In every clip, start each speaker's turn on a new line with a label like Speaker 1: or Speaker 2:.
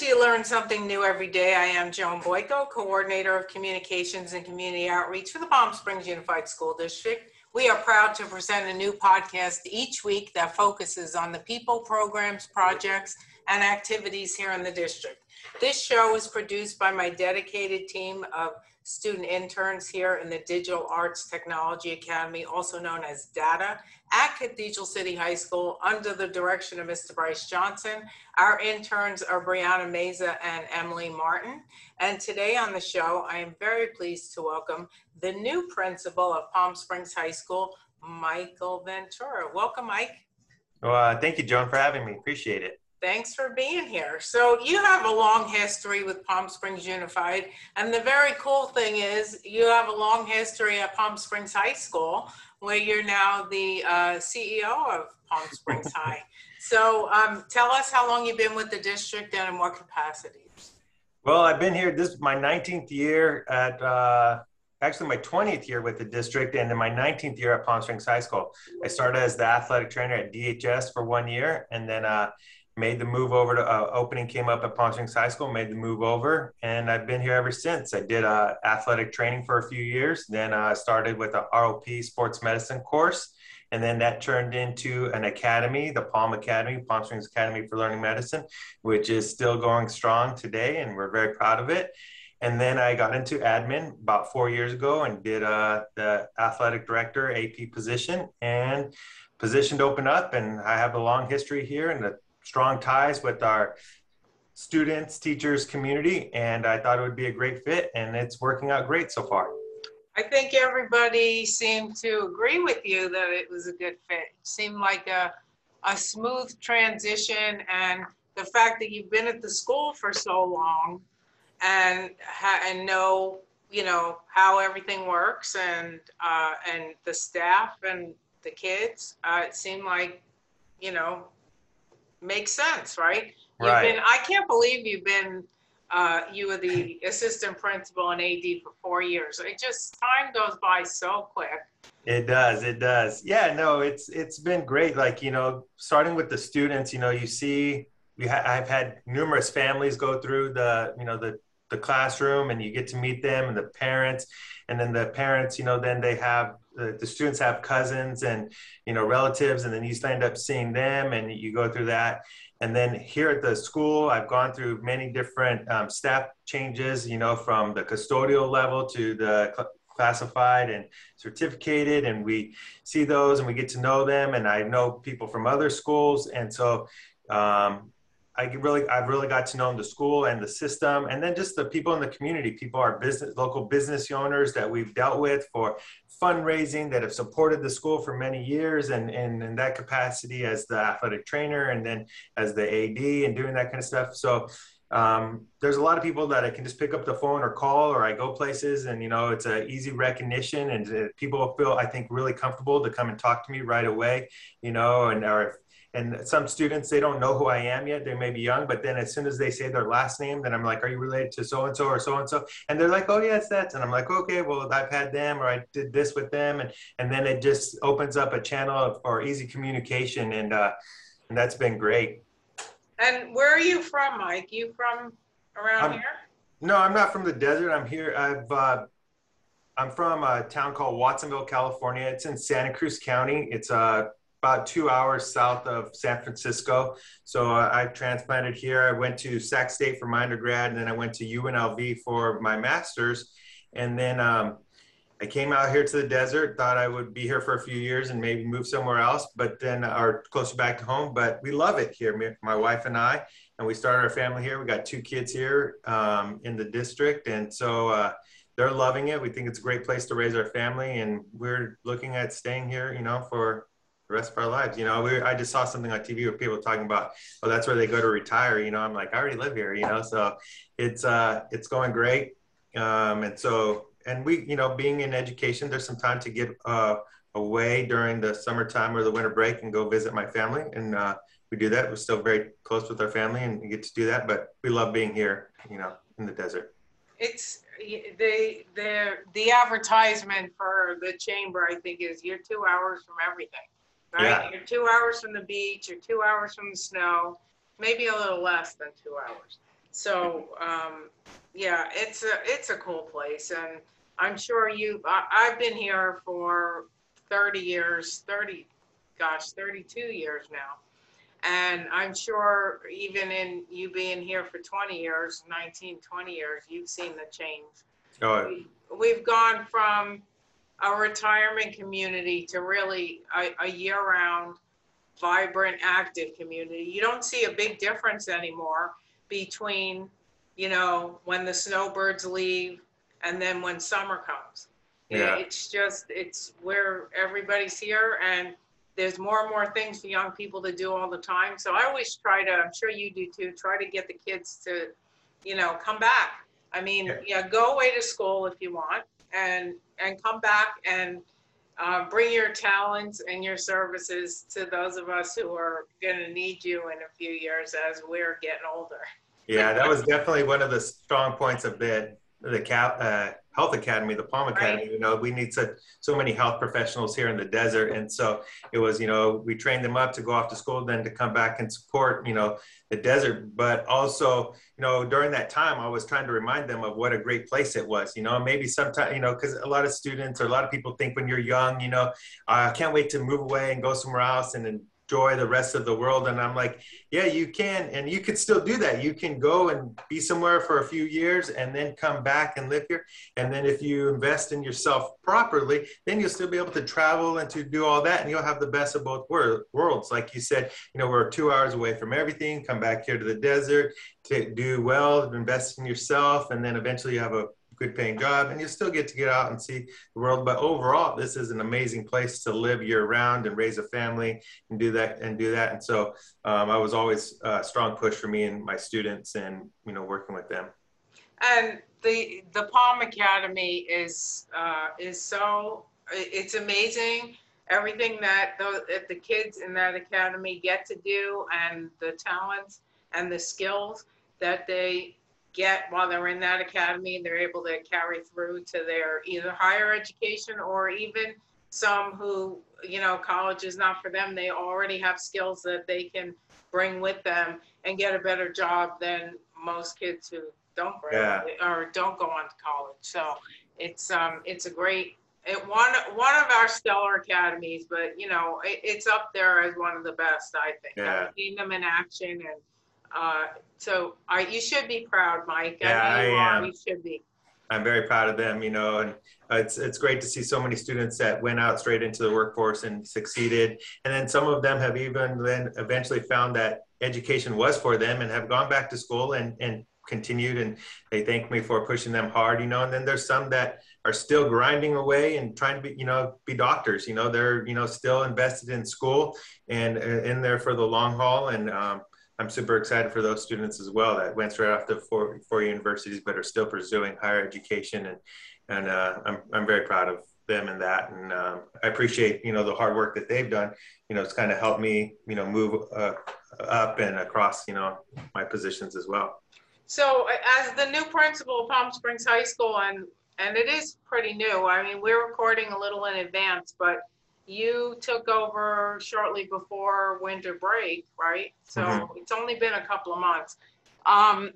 Speaker 1: Welcome You Learn Something New Every Day. I am Joan Boyko, Coordinator of Communications and Community Outreach for the Palm Springs Unified School District. We are proud to present a new podcast each week that focuses on the people, programs, projects, and activities here in the district. This show is produced by my dedicated team of student interns here in the Digital Arts Technology Academy, also known as DATA, at Cathedral City High School under the direction of Mr. Bryce Johnson. Our interns are Brianna Meza and Emily Martin. And today on the show, I am very pleased to welcome the new principal of Palm Springs High School, Michael Ventura. Welcome, Mike.
Speaker 2: Well, uh, thank you, Joan, for having me. Appreciate it.
Speaker 1: Thanks for being here. So you have a long history with Palm Springs Unified, and the very cool thing is you have a long history at Palm Springs High School, where you're now the uh, CEO of Palm Springs High. So um, tell us how long you've been with the district and in what capacities.
Speaker 2: Well, I've been here. This is my 19th year at. Uh, actually, my 20th year with the district, and in my 19th year at Palm Springs High School. I started as the athletic trainer at DHS for one year, and then uh, made the move over to uh, opening came up at Palm Springs High School, made the move over, and I've been here ever since. I did uh, athletic training for a few years, then I uh, started with a ROP sports medicine course, and then that turned into an academy, the Palm Academy, Palm Springs Academy for Learning Medicine, which is still going strong today, and we're very proud of it. And then I got into admin about four years ago and did uh, the athletic director AP position, and position opened up, and I have a long history here and the strong ties with our students, teachers, community, and I thought it would be a great fit, and it's working out great so far.
Speaker 1: I think everybody seemed to agree with you that it was a good fit. It seemed like a, a smooth transition, and the fact that you've been at the school for so long and and know you know how everything works and uh, and the staff and the kids, uh, it seemed like you know makes sense, right? You've
Speaker 2: Right.
Speaker 1: been, I can't believe you've been, uh, you were the assistant principal and AD for four years. It just, time goes by so quick.
Speaker 2: It does. It does. Yeah. No, it's it's been great. Like you know, starting with the students, you know, you see, we ha- I've had numerous families go through the you know the the classroom, and you get to meet them and the parents, and then the parents, you know, then they have the, the students have cousins and you know relatives, and then you end up seeing them, and you go through that. And then here at the school, I've gone through many different um, staff changes, you know, from the custodial level to the cl- classified and certificated and we see those and we get to know them. And i know people from other schools. And so um, i really i've really got to know the school and the system and then just the people in the community. People are business local business owners that we've dealt with for fundraising that have supported the school for many years and, and in that capacity as the athletic trainer and then as the ad and doing that kind of stuff. So um, there's a lot of people that I can just pick up the phone or call, or I go places, and you know, it's a easy recognition, and uh, people feel I think really comfortable to come and talk to me right away, you know, and or and some students they don't know who I am yet. They may be young, but then as soon as they say their last name, then I'm like, "Are you related to so and so or so and so?" And they're like, "Oh yes, that's." And I'm like, "Okay, well I've had them, or I did this with them," and and then it just opens up a channel of, for easy communication, and uh, and that's been great.
Speaker 1: And where are you from, Mike? You from around
Speaker 2: I'm-
Speaker 1: here?
Speaker 2: No, I'm not from the desert. I'm here. I've uh, I'm from a town called Watsonville, California. It's in Santa Cruz County. It's uh, about two hours south of San Francisco. So uh, I transplanted here. I went to Sac State for my undergrad, and then I went to UNLV for my master's. And then um, I came out here to the desert. Thought I would be here for a few years and maybe move somewhere else, but then or closer back to home. But we love it here. My wife and I, and we started our family here. We got two kids here um, in the district, and so. Uh, they're loving it. We think it's a great place to raise our family, and we're looking at staying here, you know, for the rest of our lives. You know, we I just saw something on TV where people talking about, oh, that's where they go to retire. You know, I'm like, I already live here. You know, so it's uh, it's going great, um, and so and we, you know, being in education, there's some time to get uh, away during the summertime or the winter break and go visit my family, and uh, we do that. We're still very close with our family, and get to do that. But we love being here, you know, in the desert.
Speaker 1: It's, the, the, the advertisement for the chamber, I think, is you're two hours from everything, right?
Speaker 2: Yeah.
Speaker 1: You're two hours from the beach, you're two hours from the snow, maybe a little less than two hours. so, um, yeah, it's a, it's a cool place and I'm sure you, I, I've been here for 30 years, 30, gosh, 32 years now. And I'm sure even in you being here for 20 years, 19, 20 years, you've seen the change.
Speaker 2: Oh,
Speaker 1: We- We've gone from a retirement community to really a, a year-round, vibrant, active community. You don't see a big difference anymore between, you know, when the snowbirds leave and then when summer comes.
Speaker 2: Yeah.
Speaker 1: It's just, it's where everybody's here and there's more and more things for young people to do all the time. So I always try to, I'm sure you do too, try to get the kids to, you know, come back. I mean,
Speaker 2: Yeah.
Speaker 1: yeah, go away to school if you want and, and come back and uh, bring your talents and your services to those of us who are going to need you in a few years as we're getting older.
Speaker 2: yeah, that was definitely one of the strong points of the the Cal, uh, Health Academy, the Palm Academy. You know, we need such so many health professionals here in the desert, and so it was. You know, we trained them up to go off to school, then to come back and support. You know, the desert, but also, you know, during that time, I was trying to remind them of what a great place it was. You know, maybe sometimes, you know, because a lot of students or a lot of people think when you're young, you know, ah, I can't wait to move away and go somewhere else and the rest of the world. And I'm like, yeah, you can, and you can still do that. You can go and be somewhere for a few years and then come back and live here. And then if you invest in yourself properly, then you'll still be able to travel and to do all that, and you'll have the best of both wor- worlds. Like you said, you know, we're two hours away from everything. Come back here to the desert to do well, invest in yourself, and then eventually you have a good paying job and you still get to get out and see the world. But overall this is an amazing place to live year round and raise a family and do that and do that. And so um, i was always a strong push for me and my students and you know working with them.
Speaker 1: And the the Palm Academy is uh, is so it's amazing. Everything that the, that the kids in that academy get to do and the talents and the skills that they get while they're in that academy they're able to carry through to their either higher education or even some who you know college is not for them they already have skills that they can bring with them and get a better job than most kids who don't graduate or don't go on to college. So it's um it's a great it one one of our stellar academies, but you know it, it's up there as one of the best. I think.
Speaker 2: Yeah.
Speaker 1: I've seen them in action, and uh, so I you should be proud, Mike.
Speaker 2: Yeah,
Speaker 1: know you
Speaker 2: I
Speaker 1: are.
Speaker 2: am.
Speaker 1: You should be.
Speaker 2: I'm very proud of them, you know, and uh, it's it's great to see so many students that went out straight into the workforce and succeeded. And then some of them have even then eventually found that education was for them and have gone back to school and and continued. And they thank me for pushing them hard, you know. And then there's some that are still grinding away and trying to be, you know, be doctors. You know, they're you know still invested in school and uh, in there for the long haul. And um, I'm super excited for those students as well that went straight off to four, four universities, but are still pursuing higher education. And, and uh, I'm, I'm very proud of them and that. And um, I appreciate, you know, the hard work that they've done. You know, it's kind of helped me, you know, move uh, up and across, you know, my positions as well.
Speaker 1: So uh, as the new principal of Palm Springs High School, and and it is pretty new. I mean, we're recording a little in advance, but you took over shortly before winter break, right? So
Speaker 2: Mhm.
Speaker 1: it's only been a couple of months. Um,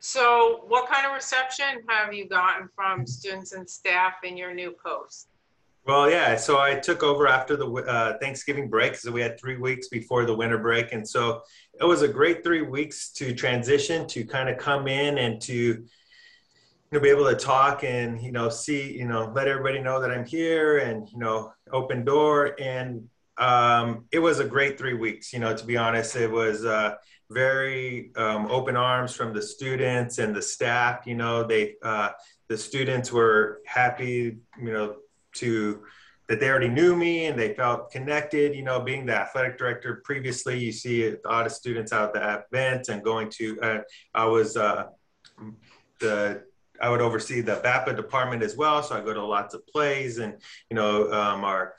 Speaker 1: so what kind of reception have you gotten from students and staff in your new post?
Speaker 2: Well, yeah. So I took over after the uh, Thanksgiving break, so we had three weeks before the winter break, and so it was a great three weeks to transition, to kind of come in and to know be able to talk and you know see you know let everybody know that I'm here and you know open door and um, it was a great three weeks. You know, to be honest, it was uh, very um, open arms from the students and the staff. You know, they uh, the students were happy. You know to that they already knew me and they felt connected. You know, being the athletic director previously, you see a lot of students out at the events and going to. Uh, I was uh, the I would oversee the VAPA department as well, so I go to lots of plays and you know um, our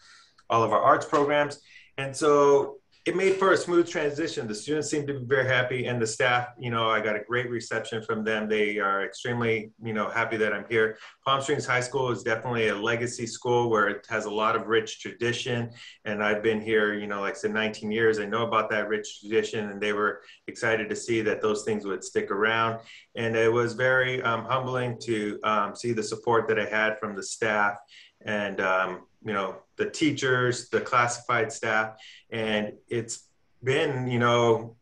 Speaker 2: all of our arts programs, and so it made for a smooth transition. The students seemed to be very happy, and the staff, you know, I got a great reception from them. They are extremely, you know, happy that I'm here. Palm Springs High School is definitely a legacy school where it has a lot of rich tradition, and I've been here, you know, like I said, 19 years. I know about that rich tradition, and they were excited to see that those things would stick around. And it was very um, humbling to um, see the support that I had from the staff and um, you know the teachers the classified staff. And it's been you know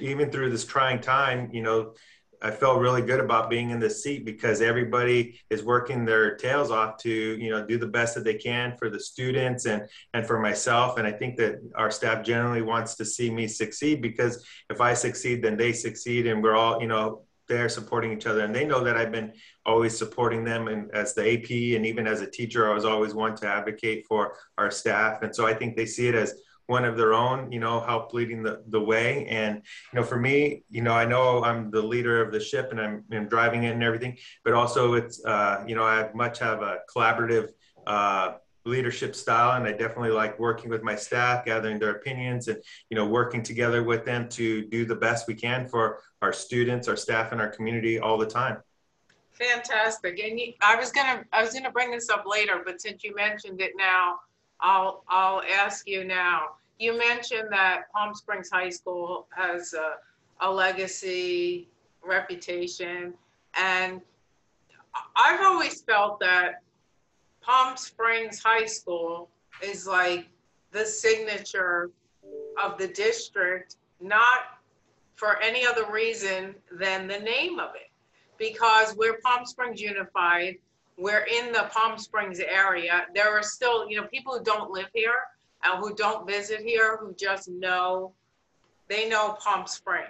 Speaker 2: even through this trying time you know i felt really good about being in this seat because everybody is working their tails off to you know do the best that they can for the students and and for myself. And i think that our staff generally wants to see me succeed because if i succeed then they succeed. And we're all you know they're supporting each other and they know that I've been always supporting them and as the AP and even as a teacher I was always one to advocate for our staff. And so I think they see it as one of their own you know help leading the, the way. And you know for me you know I know I'm the leader of the ship and I'm, I'm driving it and everything but also it's uh, you know I much have a collaborative uh, leadership style and i definitely like working with my staff gathering their opinions and you know working together with them to do the best we can for our students our staff and our community all the time.
Speaker 1: Fantastic. And you, i was gonna i was gonna bring this up later but since you mentioned it now i'll i'll ask you now. You mentioned that palm springs high school has a, a legacy reputation and i've always felt that Palm Springs High School is like the signature of the district, not for any other reason than the name of it. Because we're Palm Springs Unified, we're in the Palm Springs area. There are still, you know, people who don't live here and who don't visit here who just know, they know Palm Springs.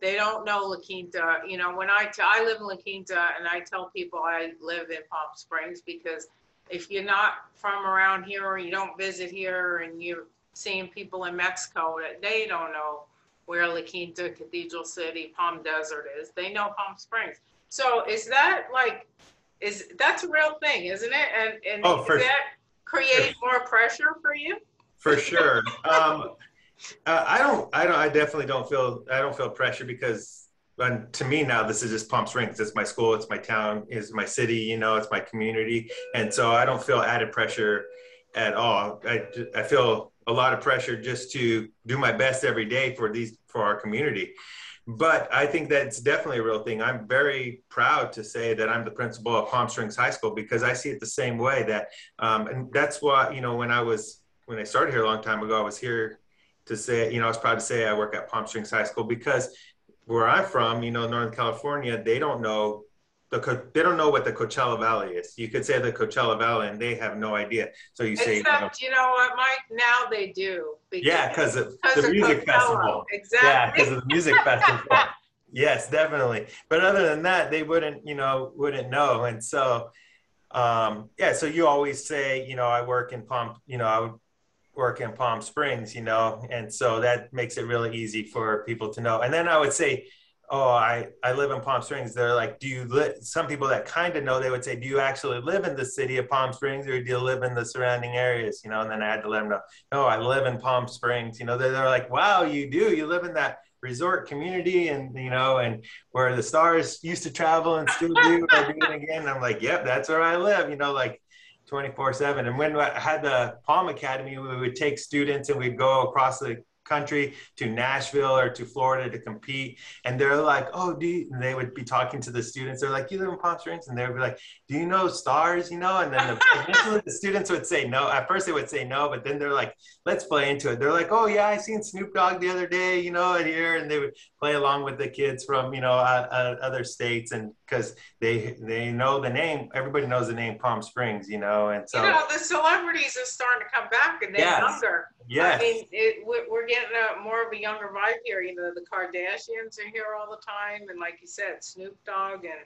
Speaker 1: They don't know La Quinta. You know, when I, t- I live in La Quinta and I tell people I live in Palm Springs because if you're not from around here or you don't visit here and you're seeing people in Mexico that they don't know where La Quinta, Cathedral City, Palm Desert is, they know Palm Springs. So is that like, is that's a real thing, isn't it? And and
Speaker 2: oh,
Speaker 1: does that create more pressure for you?
Speaker 2: For sure. um, uh, I don't. I don't. I definitely don't feel. I don't feel pressure because and to me now this is just palm springs. It's my school it's my town it's my city you know it's my community. And so i don't feel added pressure at all. I, I feel a lot of pressure just to do my best every day for these for our community. But i think that's definitely a real thing. I'm very proud to say that i'm the principal of palm springs high school because i see it the same way that um, and that's why you know when i was when i started here a long time ago i was here to say you know i was proud to say i work at palm springs high school because where I'm from, you know, Northern California, they don't know the they don't know what the Coachella Valley is. You could say the Coachella Valley, and they have no idea. So you say,
Speaker 1: Except, you know, you know what, Mike? Now they do.
Speaker 2: Because, yeah, because of the music Coachella. festival.
Speaker 1: Exactly.
Speaker 2: Yeah, because of the music festival. Yes, definitely. But other than that, they wouldn't, you know, wouldn't know. And so, um, yeah. So you always say, you know, I work in Palm. You know, I would work in Palm Springs, you know, and so that makes it really easy for people to know. And then I would say, oh, I, I live in Palm Springs. They're like, do you live? Some people that kind of know, they would say, do you actually live in the city of Palm Springs or do you live in the surrounding areas? You know, and then I had to let them know, no, I live in Palm Springs. You know, they're, they're like, wow, you do. You live in that resort community and you know and where the stars used to travel and still do again and i'm like yep that's where i live you know like 24 7 and when i had the palm academy we would take students and we'd go across the country to Nashville or to Florida to compete. And they're like, oh, do you, and they would be talking to the students. They're like, you live in Palm Springs? And they would be like, do you know stars, you know? And then the, eventually the students would say no. At first they would say no, but then they're like, let's play into it. They're like, oh yeah, I seen Snoop Dogg the other day, you know, here. And they would play along with the kids from, you know, uh, uh, other states. And because they, they know the name, everybody knows the name Palm Springs, you know? And so.
Speaker 1: You know, the celebrities are starting to come back and they're yes. younger.
Speaker 2: Yes.
Speaker 1: I mean, it, we're getting a, more of a younger vibe here. You know, the Kardashians are here all the time, and like you said, Snoop Dogg, and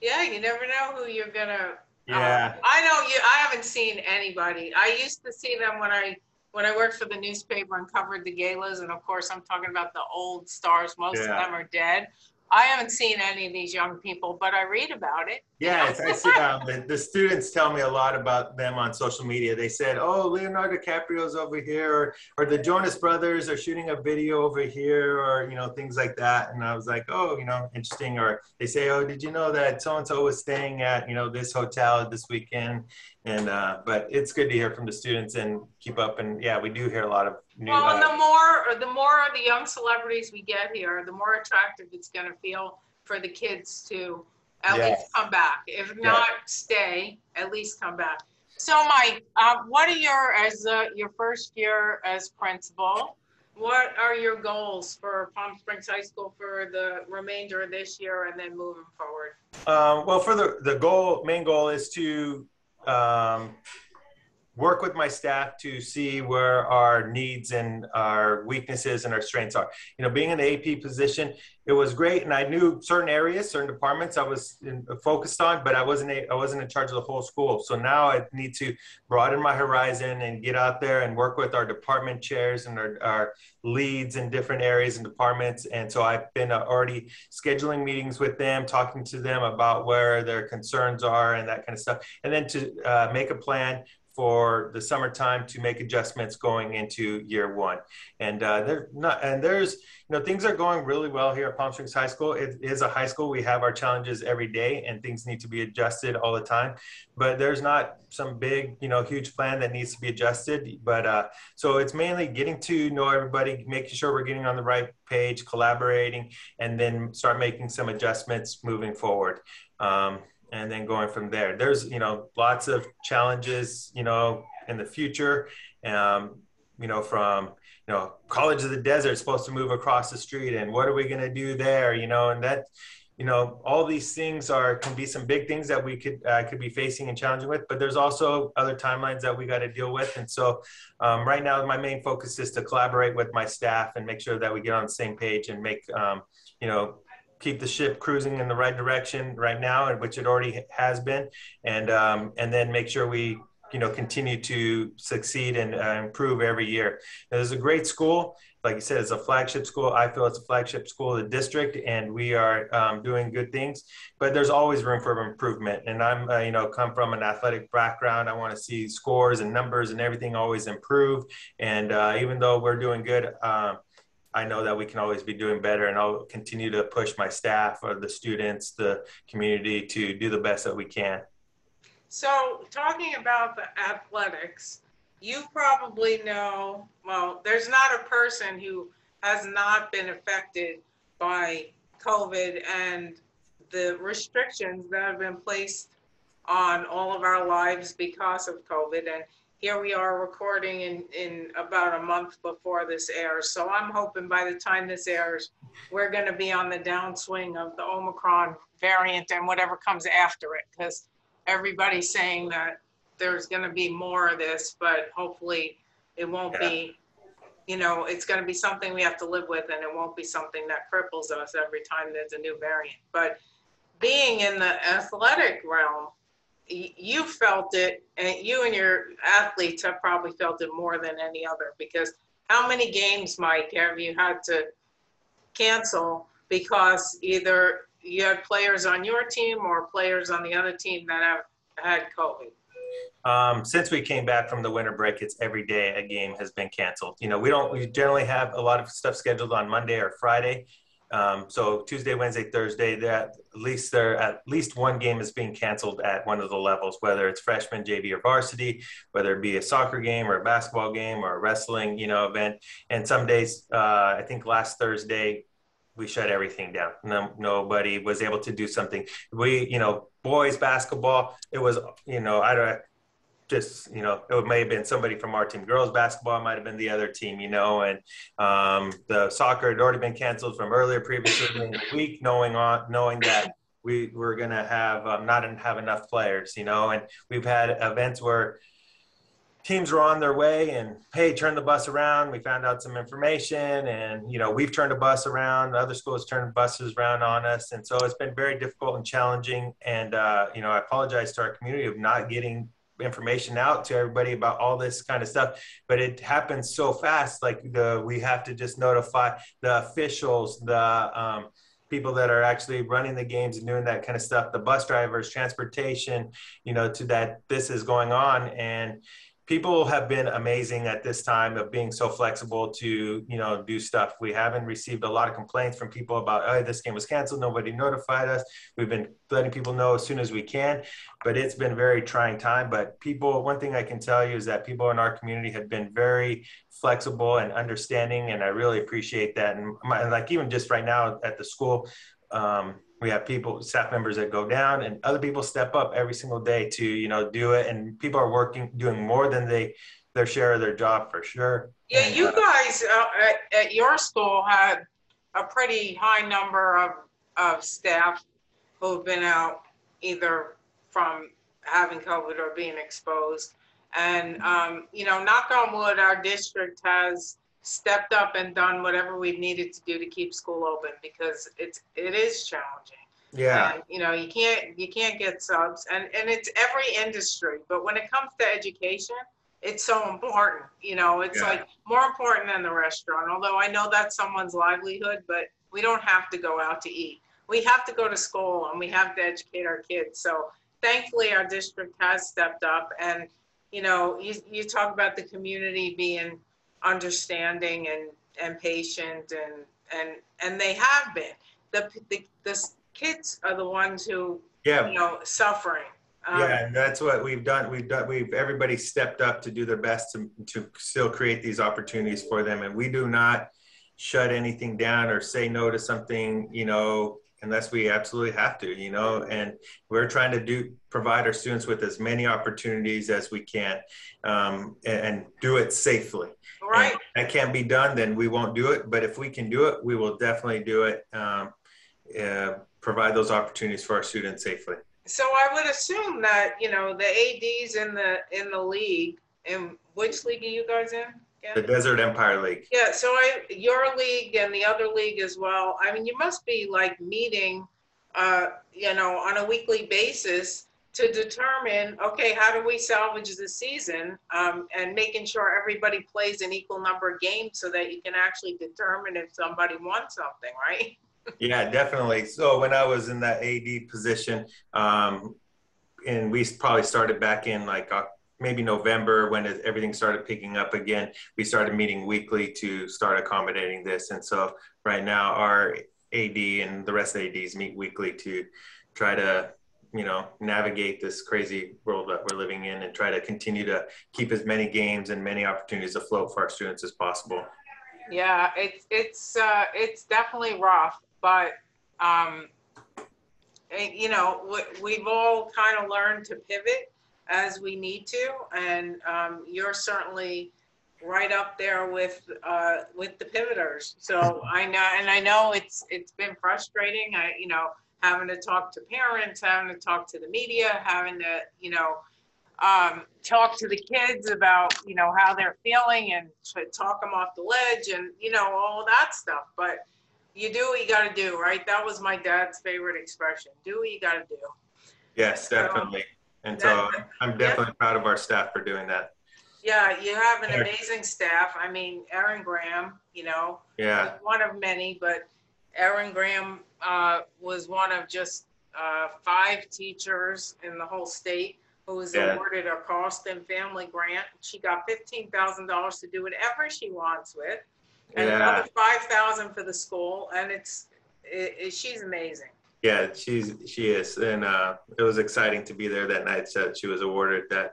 Speaker 1: yeah, you never know who you're gonna.
Speaker 2: Yeah.
Speaker 1: Um, I know you. I haven't seen anybody. I used to see them when I when I worked for the newspaper and covered the galas, and of course, I'm talking about the old stars. Most yeah. of them are dead. I haven't seen any of these young people, but I read about it.
Speaker 2: Yeah, I see, um, the, the, students tell me a lot about them on social media. They said, "Oh, Leonardo DiCaprio's over here," or, or the Jonas Brothers are shooting a video over here, or you know things like that. And I was like, "Oh, you know, interesting." Or they say, "Oh, did you know that so and so was staying at you know this hotel this weekend?" And uh, but it's good to hear from the students and keep up. And yeah, we do hear a lot of
Speaker 1: new. Well, and uh, the more the more of the young celebrities we get here, the more attractive it's going to feel for the kids to at yes. least come back. If not stay, at least come back. So, Mike, uh, what are your as uh, your first year as principal? What are your goals for Palm Springs High School for the remainder of this year and then moving forward?
Speaker 2: Um, well, for the the goal, main goal is to um, work with my staff to see where our needs and our weaknesses and our strengths are. You know, being in the AP position, it was great, and I knew certain areas, certain departments I was in, focused on, but I wasn't a, I wasn't in charge of the whole school. So now I need to broaden my horizon and get out there and work with our department chairs and our, our leads in different areas and departments. And so I've been uh, already scheduling meetings with them, talking to them about where their concerns are and that kind of stuff, and then to uh, make a plan for the summertime to make adjustments going into year one. And uh, they're not, and there's, you know, things are going really well here at Palm Springs High School. It is a high school. We have our challenges every day and things need to be adjusted all the time, but there's not some big, you know, huge plan that needs to be adjusted. But uh, so it's mainly getting to know everybody, making sure we're getting on the right page, collaborating, and then start making some adjustments moving forward. Um, and then going from there. There's you know lots of challenges you know in the future, um, you know from you know College of the Desert supposed to move across the street, and what are we going to do there? You know, and that you know all these things are can be some big things that we could uh, could be facing and challenging with but there's also other timelines that we got to deal with and so um, right now my main focus is to collaborate with my staff and make sure that we get on the same page and make um, you know keep the ship cruising in the right direction right now, which it already has been, and um, and then make sure we you know continue to succeed and uh, improve every year. It is a great school. Like you said, it's a flagship school. I feel it's a flagship school of the district, and we are um, doing good things. But there's always room for improvement. And I'm, uh, you know, come from an athletic background. I want to see scores and numbers and everything always improve. And uh, even though we're doing good, um, I know that we can always be doing better, and I'll continue to push my staff or the students, the community to do the best that we can.
Speaker 1: So, talking about the athletics, you probably know well, there's not a person who has not been affected by COVID and the restrictions that have been placed on all of our lives because of COVID. And here we are recording in, in about a month before this airs. So I'm hoping by the time this airs, we're going to be on the downswing of the Omicron variant and whatever comes after it, because everybody's saying that there's going to be more of this, but hopefully it won't yeah. be, you know, it's going to be something we have to live with and it won't be something that cripples us every time there's a new variant. But being in the athletic realm, you felt it, and you and your athletes have probably felt it more than any other because how many games, Mike, have you had to cancel because either you had players on your team or players on the other team that have had COVID?
Speaker 2: Um, since we came back from the winter break, it's every day a game has been canceled. You know, we don't we generally have a lot of stuff scheduled on Monday or Friday, um, so Tuesday, Wednesday, Thursday, at least there at least one game is being canceled at one of the levels, whether it's freshman, JV, or varsity, whether it be a soccer game or a basketball game or a wrestling, you know, event. And some days, uh, I think last Thursday, we shut everything down. No, nobody was able to do something. We, you know, boys basketball. It was, you know, I don't just you know it may have been somebody from our team. Girls basketball might have been the other team you know and um, the soccer had already been canceled from earlier previously in the week knowing on knowing that we were going to have um, not have enough players you know and we've had events where teams were on their way and hey turn the bus around. We found out some information and you know we've turned a bus around. Other schools turned buses around on us. And so it's been very difficult and challenging. And uh, you know i apologize to our community of not getting information out to everybody about all this kind of stuff but it happens so fast like the we have to just notify the officials the um, people that are actually running the games and doing that kind of stuff, the bus drivers, transportation, you know, to that this is going on. And people have been amazing at this time of being so flexible to you know do stuff. We haven't received a lot of complaints from people about oh this game was canceled. Nobody notified us. We've been letting people know as soon as we can but it's been very trying time. But people one thing i can tell you is that people in our community have been very flexible and understanding and i really appreciate that. And, my, like even just right now at the school um, we have people staff members that go down and other people step up every single day to you know do it and people are working doing more than they their share of their job for sure
Speaker 1: Yeah,
Speaker 2: And,
Speaker 1: you
Speaker 2: uh,
Speaker 1: guys uh, at, at your school had a pretty high number of, of staff who've been out either from having COVID or being exposed. And, um, you know, knock on wood, our district has stepped up and done whatever we've needed to do to keep school open because it's, it is challenging.
Speaker 2: yeah
Speaker 1: And, you know, you can't, you can't get subs and, and it's every industry, but when it comes to education, it's so important, you know, it's
Speaker 2: Yeah.
Speaker 1: like more important than the restaurant, although I know that's someone's livelihood, but we don't have to go out to eat. We have to go to school and we have to educate our kids. So thankfully, our district has stepped up and, you know, you, you talk about the community being understanding and, and patient and, and, and they have been. The, the, the kids are the ones who,
Speaker 2: yeah
Speaker 1: you know, suffering. Um,
Speaker 2: yeah and that's what we've done we've done we've everybody stepped up to do their best to, to still create these opportunities for them and we do not shut anything down or say no to something you know unless we absolutely have to you know and we're trying to do provide our students with as many opportunities as we can um, and, and do it safely
Speaker 1: Right.
Speaker 2: And that can't be done then we won't do it but if we can do it we will definitely do it um, uh, provide those opportunities for our students safely
Speaker 1: So I would assume that, you know, the ADs in the, in the league, and which league are you guys in?
Speaker 2: The desert empire league
Speaker 1: Yeah, so I, your league and the other league as well, I mean, you must be like meeting, uh, you know, on a weekly basis to determine, okay, how do we salvage the season? Um, and making sure everybody plays an equal number of games so that you can actually determine if somebody wants something, right?
Speaker 2: Yeah, definitely. So when I was in that AD position, um, and we probably started back in like uh, maybe November when everything started picking up again. We started meeting weekly to start accommodating this, and so right now our AD and the rest of the ADs meet weekly to try to you know navigate this crazy world that we're living in and try to continue to keep as many games and many opportunities afloat for our students as possible.
Speaker 1: Yeah, it's it's uh, it's definitely rough, but um, you know we, we've all kind of learned to pivot as we need to, and um, you're certainly right up there with uh, with the pivoters. So I know, and I know it's it's been frustrating. I you know having to talk to parents, having to talk to the media, having to you know um, talk to the kids about you know how they're feeling and to talk them off the ledge and you know all that stuff but you do what you got to do right that was my dad's favorite expression do what you got to do
Speaker 2: Yes,
Speaker 1: So,
Speaker 2: definitely. And so
Speaker 1: that-
Speaker 2: I'm definitely proud of our staff for doing that.
Speaker 1: yeah you have an amazing staff i mean Erin graham you know
Speaker 2: Yeah,
Speaker 1: one of many but Erin graham uh, was one of just uh, five teachers in the whole state who was
Speaker 2: Yeah.
Speaker 1: awarded a Carlston Family grant she got $15000 to do whatever she wants with and
Speaker 2: yeah,
Speaker 1: another five thousand for the school, and it's it, it, she's amazing.
Speaker 2: Yeah. She's she is, and uh, it was exciting to be there that night. So she was awarded that,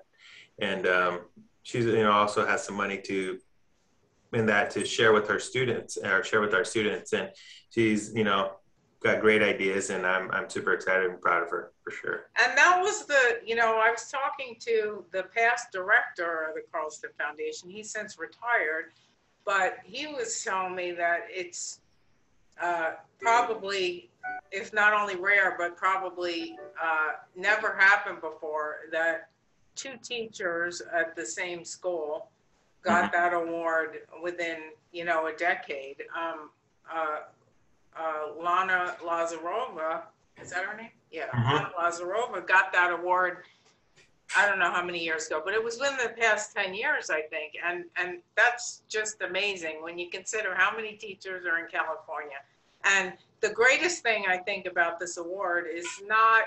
Speaker 2: and um, she's you know also has some money to in that to share with her students or share with our students, and she's you know got great ideas, and I'm I'm super excited and proud of her for sure.
Speaker 1: And that was the you know I was talking to the past director of the Carlston Foundation. He's since retired, but he was telling me that it's uh, probably if not only rare but probably uh, never happened before that two teachers at the same school got that award within you know a decade. Um, uh, uh, Lana Lazarova, is that her name? Yeah,
Speaker 2: Mhm.
Speaker 1: Lana Lazarova got that award. I don't know how many years ago, but it was within the past 10 years, I think. And, and that's just amazing when you consider how many teachers are in California. And the greatest thing I think about this award is not,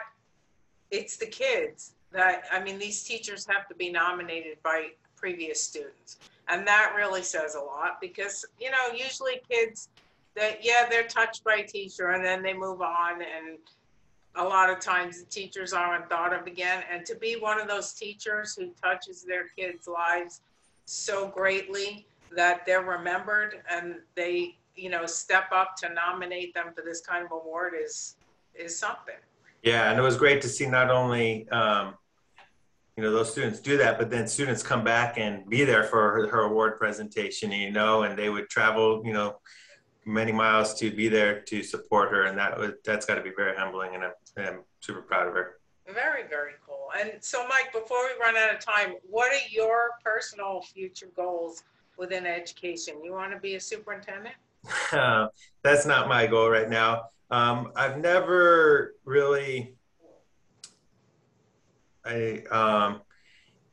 Speaker 1: it's the kids that, I mean, these teachers have to be nominated by previous students. And that really says a lot because, you know, usually kids that, yeah, they're touched by a teacher and then they move on and a lot of times the teachers aren't thought of again. And to be one of those teachers who touches their kids' lives so greatly that they're remembered and they, you know, step up to nominate them for this kind of award is, is something.
Speaker 2: Yeah, and it was great to see not only um, you know those students do that, but then students come back and be there for her, her award presentation. You know, and they would travel you know many miles to be there to support her, and that that's got to be very humbling, and I'm, I'm super proud of her.
Speaker 1: Very, very cool. And so, Mike, before we run out of time, what are your personal future goals within education? You want to be a superintendent?
Speaker 2: That's not my goal right now. Um, I've never really, I, um,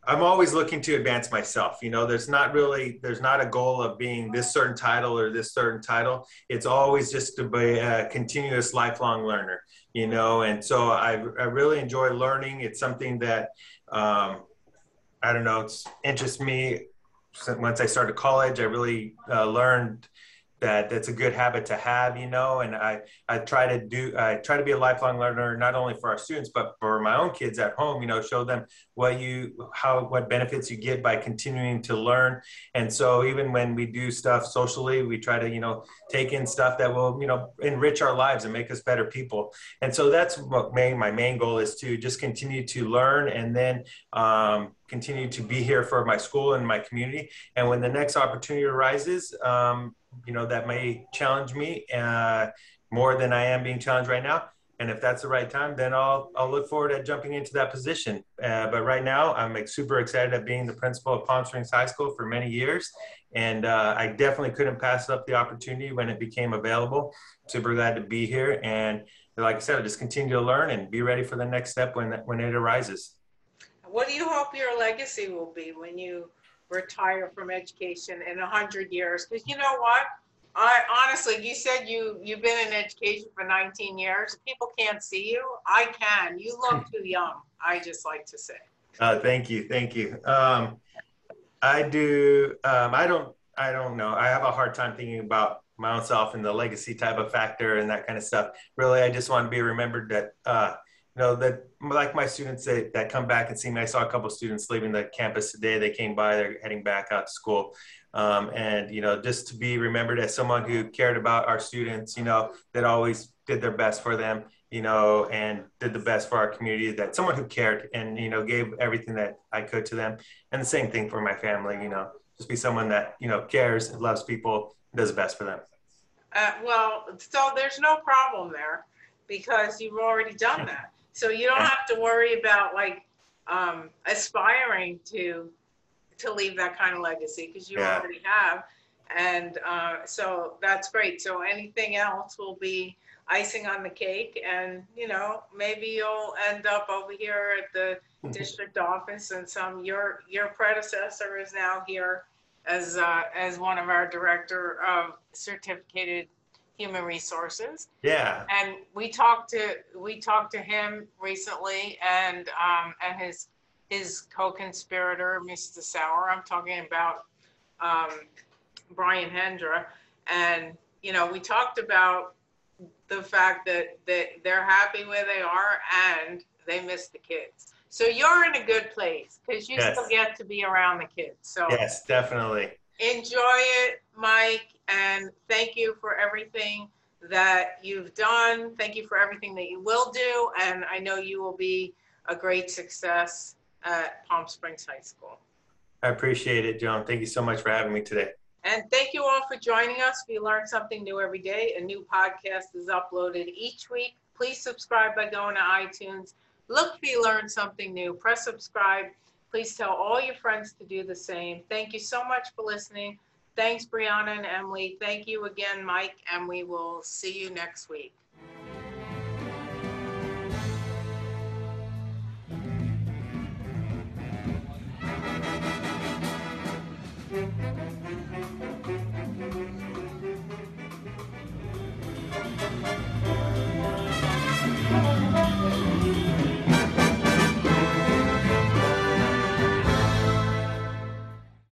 Speaker 2: I'm always looking to advance myself. You know, there's not really, there's not a goal of being this certain title or this certain title. It's always just to be a continuous lifelong learner, you know, and so I, I really enjoy learning. It's something that, um, I don't know, it's interests me. Once I started college, I really uh, learned that that's a good habit to have, you know. And I I try to do I try to be a lifelong learner, not only for our students but for my own kids at home. You know, show them what you how what benefits you get by continuing to learn. And so even when we do stuff socially, we try to you know take in stuff that will you know enrich our lives and make us better people. And so that's what my main goal is to just continue to learn and then. Um, continue to be here for my school and my community. And when the next opportunity arises, um, you know, that may challenge me uh, more than I am being challenged right now. And if that's the right time, then I'll, I'll look forward to jumping into that position. Uh, but right now, I'm like, super excited at being the principal of Palm Springs High School for many years. And uh, I definitely couldn't pass up the opportunity when it became available. Super glad to be here. And like I said, I'll just continue to learn and be ready for the next step when, when it arises.
Speaker 1: What do you hope your legacy will be when you retire from education in a hundred years. Because you know what? I honestly, you said you you've been in education for 19 years. People can't see you. I can. You look too young. I just like to say.
Speaker 2: Uh, thank you, thank you. Um, I do. Um, I don't. I don't know. I have a hard time thinking about my own self and the legacy type of factor and that kind of stuff. Really, I just want to be remembered that uh, you know that like my students that, that come back and see me i saw a couple students leaving the campus today. They came by they're heading back out to school. Um, and you know just to be remembered as someone who cared about our students you know that always did their best for them you know and did the best for our community that someone who cared and you know gave everything that i could to them. And the same thing for my family you know just be someone that you know cares and loves people and does the best for them.
Speaker 1: Uh, well so there's no problem there because you've already done that so you don't have to worry about like um, aspiring to to leave that kind of legacy because you
Speaker 2: Yeah.
Speaker 1: already have. And uh, so that's great. So anything else will be icing on the cake. And, you know, maybe you'll end up over here at the district office and some, your, your predecessor is now here as, uh, as one of our director of certificated human resources.
Speaker 2: Yeah.
Speaker 1: And we talked to we talked to him recently and um and his his co-conspirator mr sauer i'm talking about um brian hendra. And you know we talked about the fact that that they're happy where they are and they miss the kids. So you're in a good place because you
Speaker 2: Yes.
Speaker 1: still get to be around the kids so.
Speaker 2: Yes definitely
Speaker 1: enjoy it, Mike, and thank you for everything that you've done. Thank you for everything that you will do, and I know you will be a great success at Palm Springs High School.
Speaker 2: i appreciate it joan thank you so much for having me today
Speaker 1: And thank you all for joining us. We learn something new every day. A new podcast is uploaded each week. Please subscribe by going to iTunes. Look if Learn something new. Press subscribe. Please tell all your friends to do the same. Thank you so much for listening. Thanks, Brianna and Emily. Thank you again, Mike, and we will see you next week.